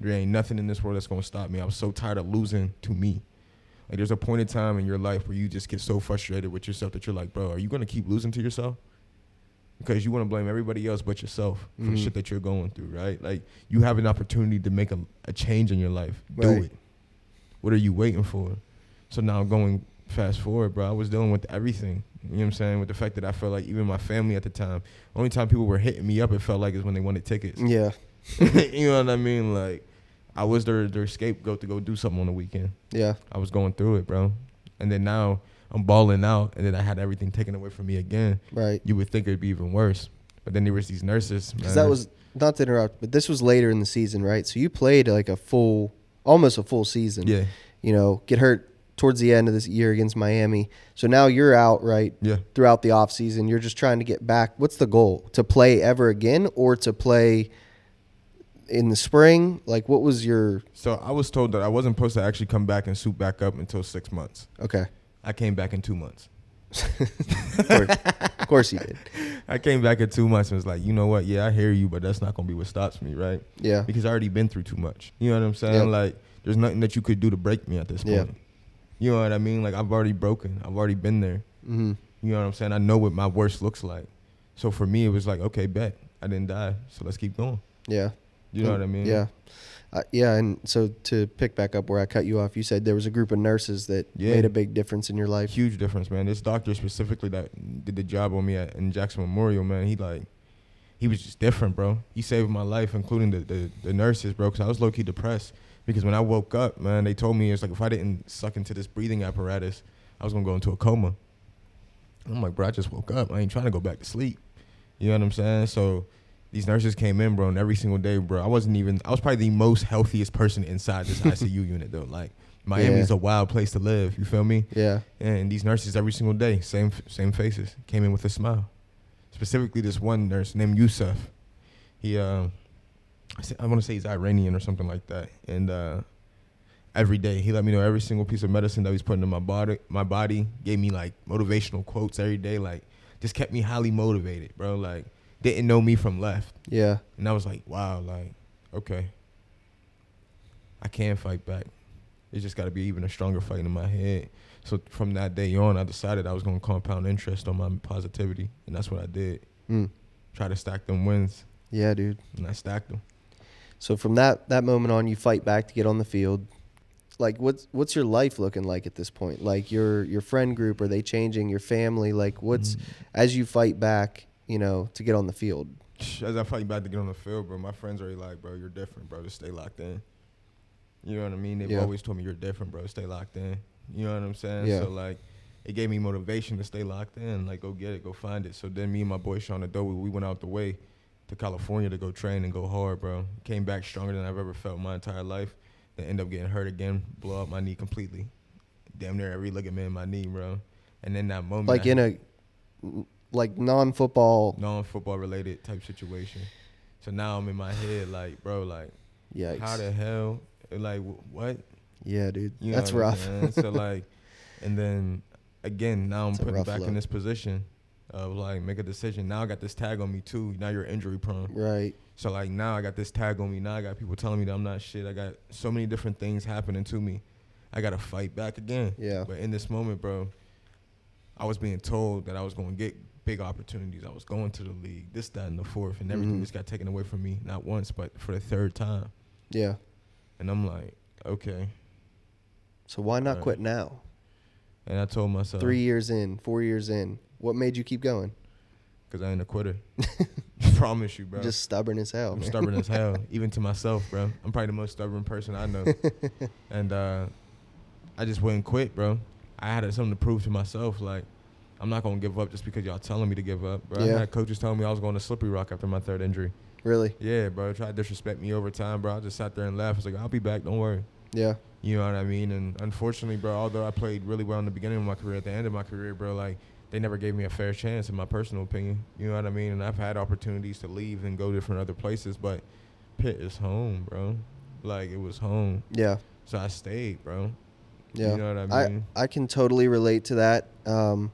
There ain't nothing in this world that's gonna stop me. I was so tired of losing to me. Like there's a point in time in your life where you just get so frustrated with yourself that you're like, bro, are you gonna keep losing to yourself? Because you want to blame everybody else but yourself for the Mhm. shit that you're going through, right? Like you have an opportunity to make a, a change in your life. Do it. What are you waiting for? So now going fast forward, bro, I was dealing with everything. You know what I'm saying? With the fact that I felt like even my family at the time, only time people were hitting me up, it felt like is when they wanted tickets. yeah you know what I mean? Like I was their their scapegoat to go do something on the weekend. yeah I was going through it, bro. And then now I'm balling out, and then I had everything taken away from me again. right You would think it'd be even worse, but then there was these nurses. because that was not to interrupt but this was later in the season right so you played like a full almost a full season yeah, you know get hurt towards the end of this year against Miami. So now you're out, right? Yeah. Throughout the offseason, you're just trying to get back. What's the goal? To play ever again or to play in the spring? Like what was your So I was told that I wasn't supposed to actually come back and suit back up until six months. Okay. I came back in two months. Of course, of course you did. I came back in two months and was like, you know what? Yeah, I hear you, but that's not gonna be what stops me, right? Yeah. Because I already been through too much. You know what I'm saying? Yeah. Like, there's nothing that you could do to break me at this Yeah. point. You know what I mean? Like, I've already broken. I've already been there. hmm You know what I'm saying? I know what my worst looks like. So for me, it was like, okay, bet I didn't die, so let's keep going. Yeah. You know what I mean? Yeah. Uh, yeah, and so to pick back up where I cut you off, you said there was a group of nurses that Yeah. made a big difference in your life. Huge difference, man. This doctor specifically that did the job on me at in Jackson Memorial, man. He like, he was just different, bro. He saved my life, including the the, the nurses, bro. Because I was low key depressed. Because when I woke up, man, they told me it's like if I didn't suck into this breathing apparatus, I was gonna go into a coma. I'm like, bro, I just woke up. I ain't trying to go back to sleep. You know what I'm saying? So these nurses came in, bro, and every single day, bro, I wasn't even. I was probably the most healthiest person inside this ICU unit, though. Like Miami's Yeah. a wild place to live. You feel me? Yeah. And these nurses every single day, same same faces, came in with a smile. Specifically, this one nurse named Yusuf. He, uh, I, want to say he's Iranian or something like that. And uh, every day, he let me know every single piece of medicine that he's putting in my body. My body gave me like motivational quotes every day. Like, just kept me highly motivated, bro. Like, didn't know me from left. Yeah. And I was like, wow, like, okay. I can fight back. It's just got to be even a stronger fight in my head. So from that day on, I decided I was going to compound interest on my positivity. And that's what I did. Mm. Try to stack them wins. Yeah, dude. And I stacked them. So from that that moment on, you fight back to get on the field. Like, what's what's your life looking like at this point? Like your your friend group, are they changing? Your family, like what's mm. as you fight back, you know, to get on the field? As I fight back to get on the field, bro, my friends are like, bro, you're different, bro. Just stay locked in. You know what I mean? They've Yeah. always told me you're different, bro. Stay locked in. You know what I'm saying? Yeah. So like, it gave me motivation to stay locked in. Like, go get it, go find it. So then me and my boy Sean Adobe, we went out the way to California to go train and go hard, bro. Came back stronger than I've ever felt my entire life. Then end up getting hurt again, blow up my knee completely. Damn near every ligament in my knee, bro. And then that moment, Like I in had- a like non-football. non-football related type situation. So now I'm in my head like, bro, like, Yikes. how the hell, like, what? yeah, dude. You know That's rough. so like, and then again, now I'm putting back look. in this position of like make a decision. Now I got this tag on me too. Now you're injury prone. right. So like now I got this tag on me. Now I got people telling me that I'm not shit. I got so many different things happening to me. I got to fight back again. Yeah. But in this moment, bro, I was being told that I was going to get big opportunities. I was going to the league, this, that, and the fourth, and everything Mhm. just got taken away from me not once, but for the third time. Yeah. And I'm like, okay. So why not Right. quit now? And I told myself, Three years in, four years in. What made you keep going? because I ain't a quitter. Promise you, bro. Just stubborn as hell. I'm man. stubborn as hell, even to myself, bro. I'm probably the most stubborn person I know. and uh, I just wouldn't quit, bro. I had something to prove to myself. Like, I'm not gonna give up just because y'all telling me to give up, bro. Yeah. I had coaches telling me I was going to Slippery Rock after my third injury. Really? Yeah, bro. Try to disrespect me over time, bro. I just sat there and laughed. I was like, I'll be back. Don't worry. Yeah. You know what I mean? And unfortunately, bro, although I played really well in the beginning of my career, at the end of my career, bro, like they never gave me a fair chance, in my personal opinion. You know what I mean? And I've had opportunities to leave and go different other places, but Pitt is home, bro. Like it was home, Yeah. so I stayed, bro. Yeah. You know what I mean? I, I can totally relate to that. Um,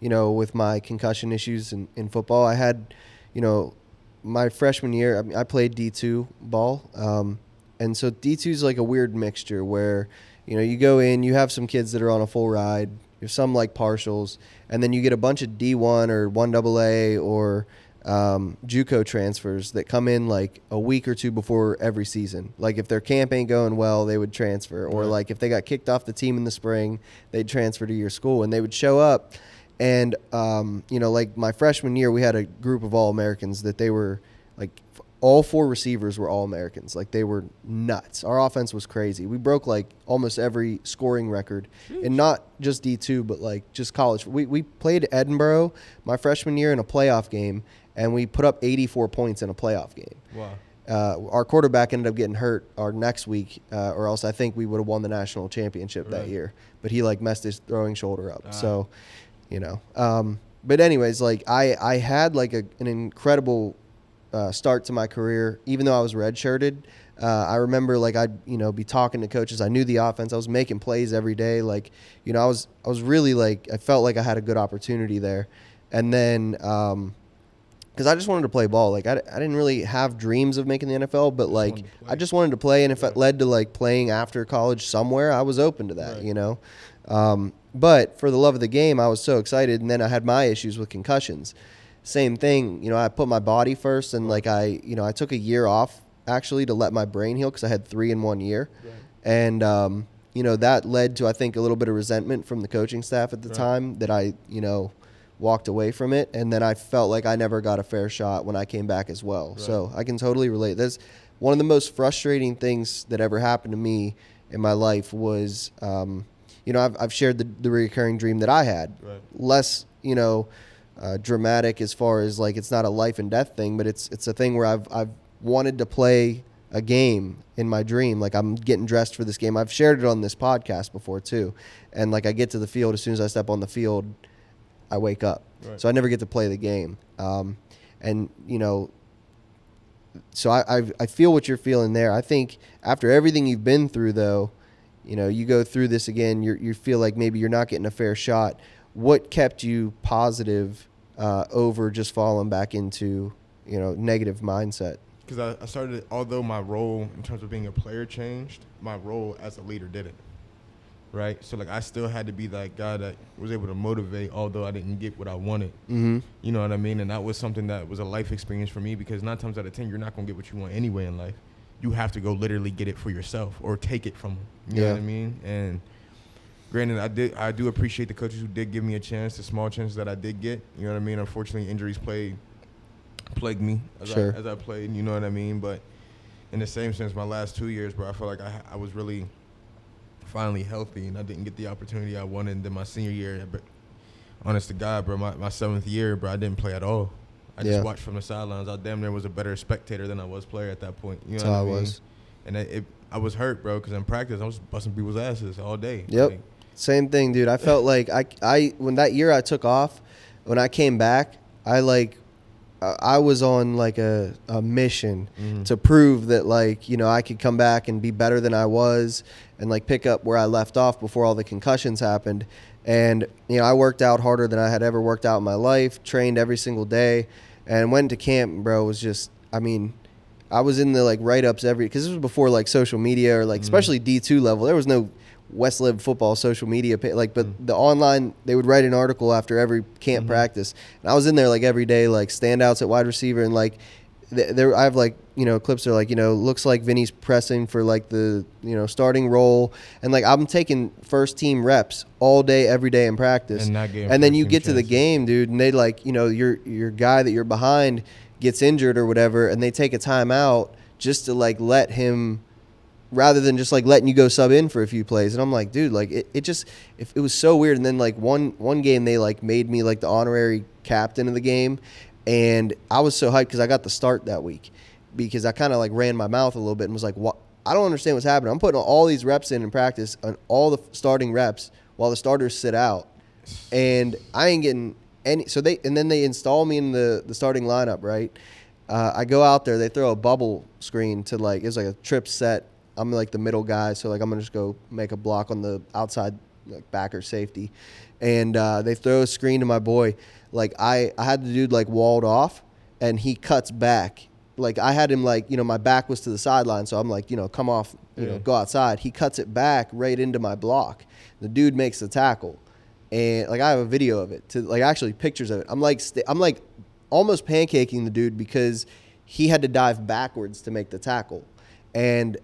you know, with my concussion issues in, in football, I had, you know, my freshman year, I, mean, I played D2 ball. Um, and so D2 is like a weird mixture where, you know, you go in, you have some kids that are on a full ride, you have some like partials, and then you get a bunch of D1 or 1AA or um, JUCO transfers that come in like a week or two before every season. Like if their camp ain't going well, they would transfer, or Right. like if they got kicked off the team in the spring, they'd transfer to your school, and they would show up. And um, you know, like my freshman year, we had a group of all Americans that they were like all four receivers were all Americans. Like they were nuts. Our offense was crazy. We broke like almost every scoring record, and not just D two, but like just college. We we played Edinboro my freshman year in a playoff game, and we put up 84 points in a playoff game. Wow. Uh, our quarterback ended up getting hurt our next week, uh, or else I think we would have won the national championship that year. But he like messed his throwing shoulder up. Ah. So, you know. Um, but anyways, like I I had like a, an incredible uh, start to my career, even though I was redshirted. Uh, I remember like I'd you know be talking to coaches. I knew the offense. I was making plays every day. Like you know I was I was really like I felt like I had a good opportunity there, and then because I just wanted to play ball. Like I, I didn't really have dreams of making the NFL, but like. I just wanted to play. And if Right. it led to like playing after college somewhere, I was open to that. Right. You know. Um, but for the love of the game, I was so excited, and then I had my issues with concussions. Same thing, you know. I put my body first, and like I, you know, I took a year off actually to let my brain heal because I had three in one year, and um, you know that led to I think a little bit of resentment from the coaching staff at the Right. time that I, you know, walked away from it, and then I felt like I never got a fair shot when I came back as well. Right. So I can totally relate. That's one of the most frustrating things that ever happened to me in my life was, um, you know, I've, I've shared the, the recurring dream that I had. Right. Less, you know, uh, dramatic as far as like it's not a life and death thing, but it's it's a thing where I've I've wanted to play a game in my dream. Like I'm getting dressed for this game. I've shared it on this podcast before too, and like I get to the field as soon as I step on the field, I wake up. Right. So I never get to play the game. Um, and you know, so I, I I feel what you're feeling there. I think after everything you've been through, though, you know, you go through this again. You you feel like maybe you're not getting a fair shot. What kept you positive uh, over just falling back into you know negative mindset? because I, I started although my role in terms of being a player changed my role as a leader didn't right so like i still had to be that guy that was able to motivate although i didn't get what i wanted Mm-hmm. you know what i mean and that was something that was a life experience for me because nine times out of ten you're not going to get what you want anyway in life you have to go literally get it for yourself or take it from them you know Yeah. what i mean and granted i did i do appreciate the coaches who did give me a chance the small chances that i did get you know what i mean unfortunately injuries played plagued me as, Sure. I, as I played. You know what I mean? But in the same sense, my last two years, bro, I felt like I, I was really finally healthy, and I didn't get the opportunity I wanted. And then my senior year, but honest to God, bro, my, my seventh year, bro, I didn't play at all. I Yeah. just watched from the sidelines. I damn near was a better spectator than I was player at that point. You know That's what how I I mean? was. And it, it, I was hurt, bro, because in practice I was busting people's asses all day. Yep. Like, Same thing, dude. I felt like I, I when that year I took off, when I came back, I like, I was on like a, a mission Mhm. to prove that like you know I could come back and be better than I was, and like pick up where I left off before all the concussions happened. And you know I worked out harder than I had ever worked out in my life. Trained every single day, and went to camp. Bro, was just I mean. I was in the like write ups every because this was before like social media or like especially D two level. There was no West football social media pa- like, but the online they would write an article after every camp practice, and I was in there like every day, like standouts at wide receiver, and like there I have like you know clips are like you know looks like Vinny's pressing for like the you know starting role, and like I'm taking first team reps all day every day in practice, And and then you get to the game, dude, and they like you know your your guy that you're behind gets injured or whatever, and they take a timeout just to like let him rather than just like letting you go sub in for a few plays. And I'm like, dude, like it, it just if it was so weird. And then like one one game they like made me like the honorary captain of the game, and I was so hyped because I got the start that week because I kind of like ran my mouth a little bit and was like, what? I don't understand what's happening. I'm putting all these reps in in practice on all the starting reps while the starters sit out, and I ain't getting any. So they and then they install me in the the starting lineup, right? Uh, I go out there. They throw a bubble screen to like it's like a trip set. I'm like the middle guy, so like I'm gonna just go make a block on the outside like backer safety, and uh, they throw a screen to my boy. Like I I had the dude like walled off, and he cuts back. Like I had him like you know my back was to the sideline, so I'm like you know come off you know go outside. He cuts it back right into my block. The dude makes the tackle, and like I have a video of it to like actually pictures of it. I'm like st- I'm like almost pancaking the dude because he had to dive backwards to make the tackle, and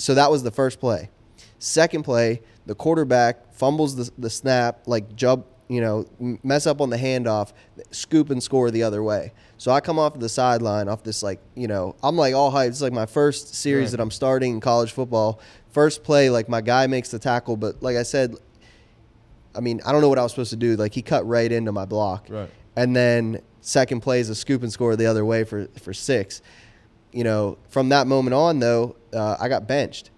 so that was the first play. Second play, the quarterback fumbles the, the snap, like jump, you know, mess up on the handoff, scoop and score the other way. So I come off the sideline off this like, you know, I'm like all hyped. It's like my first series Right. that I'm starting in college football. First play, like my guy makes the tackle, but like I said, I mean, I don't know what I was supposed to do. Like he cut right into my block. Right. And then second play is a scoop and score the other way for for six. you know, from that moment on, though, uh, I got benched.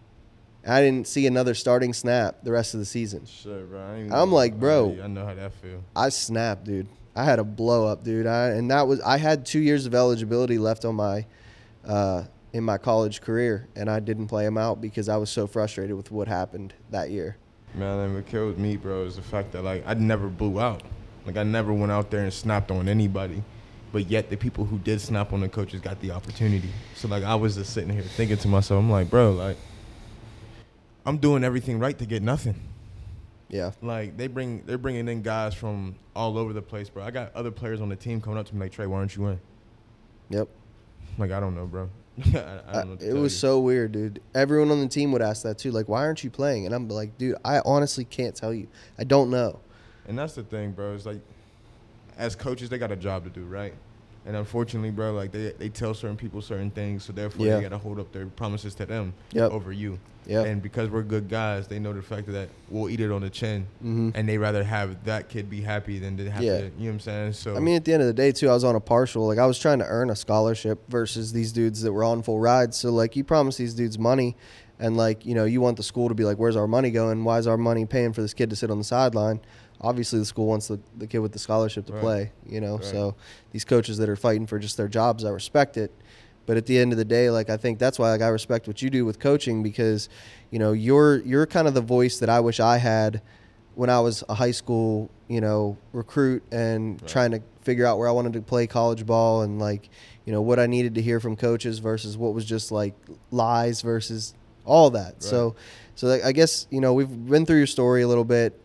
I didn't see another starting snap the rest of the season. Shit, bro. I ain't I'm like, bro. I know how that feel. I snapped, dude. I had a blow up, dude. I, and that was I had two years of eligibility left on my uh, in my college career, and I didn't play them out because I was so frustrated with what happened that year. Man, and what killed me, bro, is the fact that like I never blew out. Like I never went out there and snapped on anybody. But yet the people who did snap on the coaches got the opportunity. So like I was just sitting here thinking to myself, I'm like, bro, like I'm doing everything right to get nothing. Yeah, Like they bring they're bringing in guys from all over the place, bro. I got other players on the team coming up to me like, Tre, why aren't you in? yep. Like I don't know, bro. I, I don't know. Uh, it was you. so weird, dude. Everyone on the team would ask that too, like, "Why aren't you playing?" And I'm like, "Dude, I honestly can't tell you. I don't know." And that's the thing, bro. It's like, as coaches, they got a job to do, right? And unfortunately, bro, like they, they tell certain people certain things, so therefore Yeah. they gotta hold up their promises to them Yep. over you. Yep. And because we're good guys, they know the fact that we'll eat it on the chin, Mhm. and they rather have that kid be happy than to have Yeah. to. You know what I'm saying? So I mean, at the end of the day, too, I was on a partial. Like, I was trying to earn a scholarship versus these dudes that were on full rides. So, like, you promise these dudes money, and like, you know, you want the school to be like, "Where's our money going? Why is our money paying for this kid to sit on the sideline?" Obviously, the school wants the, the kid with the scholarship to Right. play. You know, Right. so these coaches that are fighting for just their jobs, I respect it. But at the end of the day, like I think that's why like I respect what you do with coaching because, you know, you're you're kind of the voice that I wish I had when I was a high school, you know, recruit and Right. trying to figure out where I wanted to play college ball and like, you know, what I needed to hear from coaches versus what was just like lies versus all that. So, so I guess you know we've been through your story a little bit.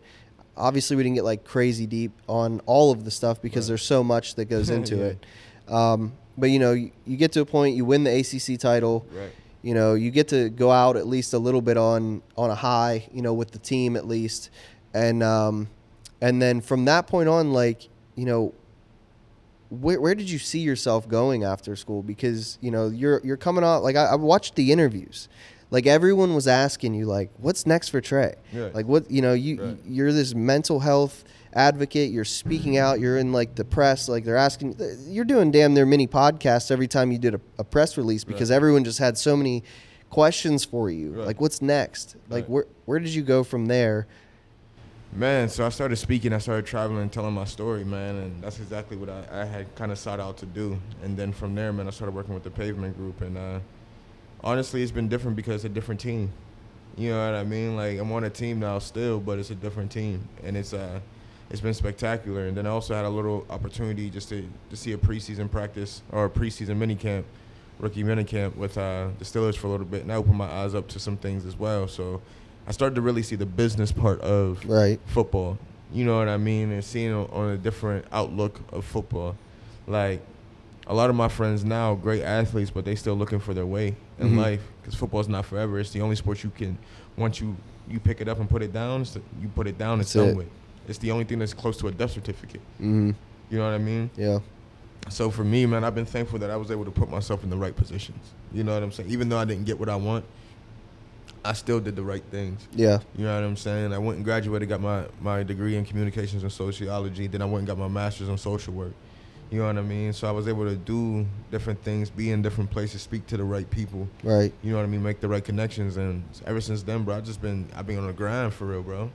Obviously, we didn't get like crazy deep on all of the stuff because Right. there's so much that goes into Yeah. it. Um, but you know, you, you get to a point, you win the ACC title right. you know you get to go out at least a little bit on on a high you know with the team at least and um and then from that point on like you know where, where did you see yourself going after school because you know you're you're coming out like I, I watched the interviews like everyone was asking you like what's next for Tre Yeah. like what you know you Right. you're this mental health advocate you're speaking out you're in like the press like they're asking you're doing damn near mini podcasts every time you did a, a press release because Right. everyone just had so many questions for you Right. like what's next like where where did you go from there Man, so I started speaking, I started traveling, and telling my story, man, and that's exactly what I, I had kind of sought out to do. And then from there, man, I started working with the Pavement Group, and uh, honestly, it's been different because it's a different team. You know what I mean? Like I'm on a team now still, but it's a different team, and it's uh, it's been spectacular. And then I also had a little opportunity just to to see a preseason practice or a preseason mini camp, rookie mini camp with uh, the Steelers for a little bit, and I opened my eyes up to some things as well. So I started to really see the business part of right football. You know what I mean? And seeing on a different outlook of football. Like a lot of my friends now, great athletes, but they still looking for their way in Mhm. life because football's not forever. It's the only sport you can once you you pick it up and put it down. It's the, you put it down, That's done it. with. It's the only thing that's close to a death certificate. mm-hmm. You know what I mean? yeah So for me, man, I've been thankful that I was able to put myself in the right positions. You know what I'm saying? Even though I didn't get what I want, I still did the right things. yeah You know what I'm saying? I went and graduated, got my, my degree in communications and sociology. Then I went and got my master's in social work. You know what I mean? So I was able to do different things, be in different places, speak to the right people. right You know what I mean? Make the right connections. And ever since then, bro, I've just been I've been on the grind for real, bro.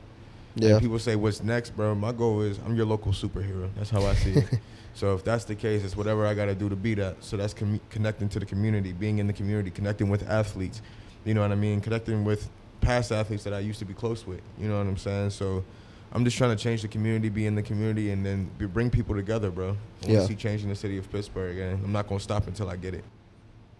yeah And people say, "What's next, bro?" My goal is I'm your local superhero. That's how I see it. so if that's the case, it's whatever I got to do to be that. So that's com- connecting to the community, being in the community, connecting with athletes. You know what I mean? Connecting with past athletes that I used to be close with. You know what I'm saying? So I'm just trying to change the community, be in the community, and then be, bring people together, bro. I want to see change in the city of Pittsburgh, and I'm not gonna stop until I get it.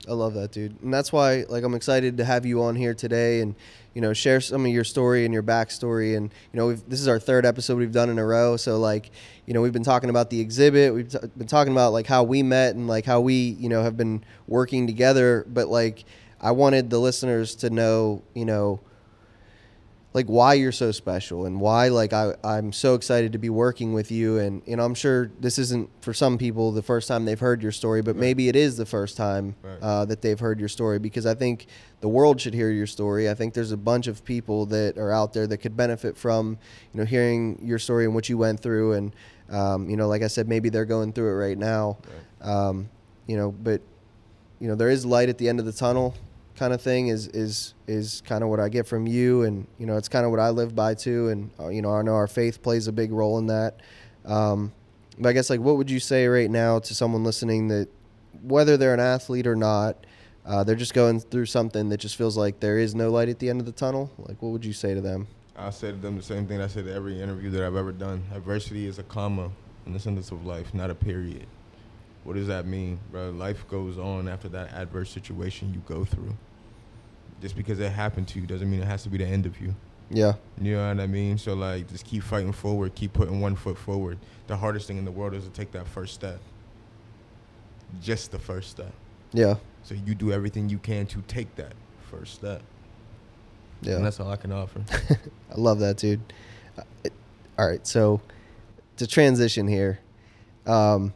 I love that, dude. And that's why, like, I'm excited to have you on here today and, you know, share some of your story and your backstory. And, you know, we've, this is our third episode we've done in a row. So, like, you know, we've been talking about the exhibit. We've t- been talking about, like, how we met and, like, how we, you know, have been working together. But, like, I wanted the listeners to know, you know, like why you're so special and why like I, I'm so excited to be working with you. And you know I'm sure this isn't for some people the first time they've heard your story but Right. maybe it is the first time Right. uh, that they've heard your story because I think the world should hear your story. I think there's a bunch of people that are out there that could benefit from you know hearing your story and what you went through. And um, you know like I said maybe they're going through it right now. Um, you know but you know there is light at the end of the tunnel kind of thing is is is kind of what I get from you and you know it's kind of what I live by too and uh, you know I know our faith plays a big role in that um, but I guess like what would you say right now to someone listening that whether they're an athlete or not uh, they're just going through something that just feels like there is no light at the end of the tunnel like what would you say to them I say to them the same thing I say to every interview that I've ever done. Adversity is a comma in the sentence of life, not a period. What does that mean, bro? Life goes on after that adverse situation you go through. Just because it happened to you doesn't mean it has to be the end of you. yeah You know what I mean? So like, just keep fighting forward, keep putting one foot forward. The hardest thing in the world is to take that first step. Just the first step. yeah So you do everything you can to take that first step. yeah And that's all I can offer. I love that, dude. Uh, it- all right, so to transition here, um,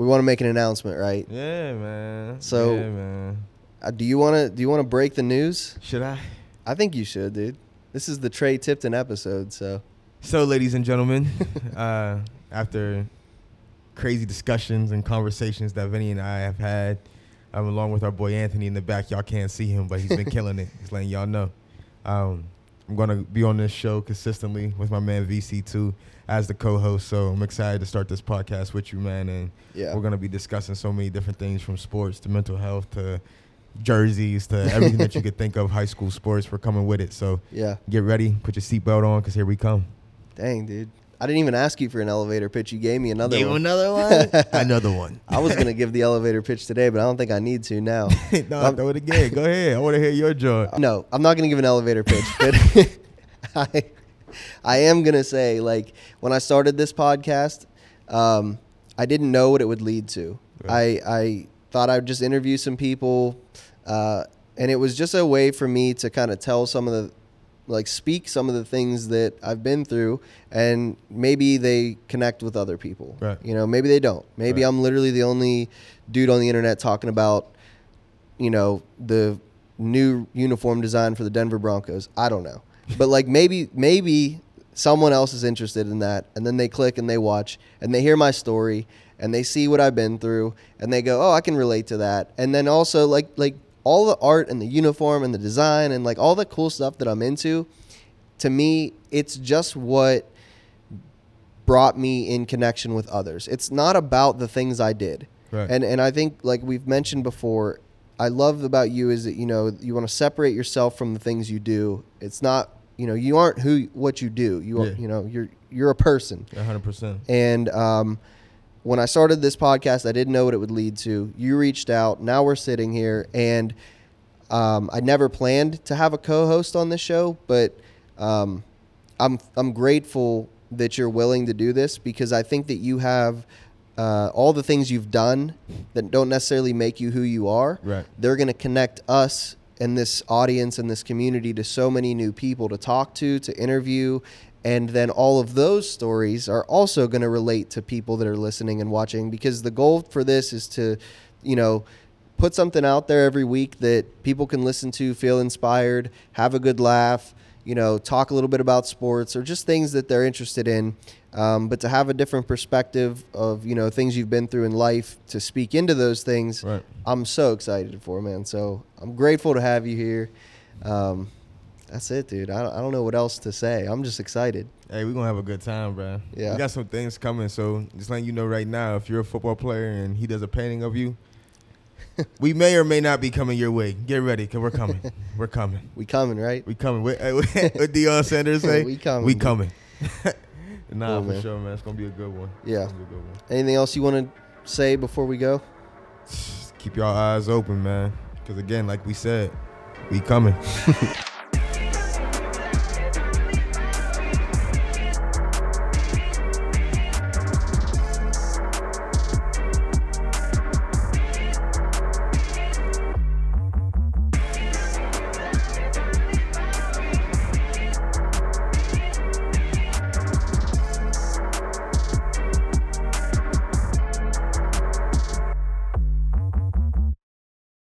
we want to make an announcement, right? yeah, man. So- yeah, man. Uh, do you want to do you want to break the news? Should I? I think you should, dude. This is the Tre Tipton episode, so So, ladies and gentlemen, uh, after crazy discussions and conversations that Vinny and I have had, um, along with our boy Anthony in the back, y'all can't see him, but he's been killing it. He's letting y'all know. Um, I'm gonna be on this show consistently with my man VC2 as the co-host. So I'm excited to start this podcast with you, man. And yeah. we're gonna be discussing so many different things from sports to mental health to jerseys to everything that you could think of high school sports. We're coming with it. So yeah. get ready, put your seatbelt on, cause here we come. Dang, dude. I didn't even ask you for an elevator pitch. You gave me another Gave one. another one. another one. I was gonna give the elevator pitch today, but I don't think I need to now. no, Um, throw it again. Go ahead. I want to hear your joy. No, I'm not going to give an elevator pitch, but I, I am going to say, like, when I started this podcast, um, I didn't know what it would lead to. Right. I, I thought I would just interview some people, uh, and it was just a way for me to kind of tell some of the, like, speak some of the things that I've been through, and maybe they connect with other people. Right. You know, maybe they don't. Maybe Right. I'm literally the only dude on the internet talking about you know the new uniform design for the Denver Broncos. I don't know, but like maybe maybe someone else is interested in that, and then they click and they watch and they hear my story and they see what I've been through and they go, oh, I can relate to that. And then also like like all the art and the uniform and the design and like all the cool stuff that I'm into. To me, it's just what brought me in connection with others. It's not about the things I did. Right. And and I think like we've mentioned before, I love about you is that you know you want to separate yourself from the things you do. It's not you know you aren't who what you do. You are, Yeah. you know you're you're a person. 100%. And um, when I started this podcast, I didn't know what it would lead to. You reached out. Now we're sitting here, and um, I never planned to have a co-host on this show, but um, I'm I'm grateful that you're willing to do this because I think that you have uh, all the things you've done that don't necessarily make you who you are. Right. They're going to connect us and this audience and this community to so many new people to talk to, to interview. And then all of those stories are also going to relate to people that are listening and watching because the goal for this is to, you know, put something out there every week that people can listen to, feel inspired, have a good laugh, you know, talk a little bit about sports or just things that they're interested in. Um, but to have a different perspective of, you know, things you've been through in life to speak into those things, Right. I'm so excited for, man. So I'm grateful to have you here. Um, that's it, dude. I don't, I don't know what else to say. I'm just excited. Hey, we're going to have a good time, bro. Yeah. We got some things coming. So just letting you know right now, if you're a football player and he does a painting of you, we may or may not be coming your way. Get ready, because we're coming. we're coming. We coming, right? We coming. What, Deion Sanders say? We coming, We coming. nah, Cool, for man. sure, man. It's going to be a good one. Yeah. It's gonna be a good one. Anything else you want to say before we go? Keep your eyes open, man. Because again, like we said, we coming.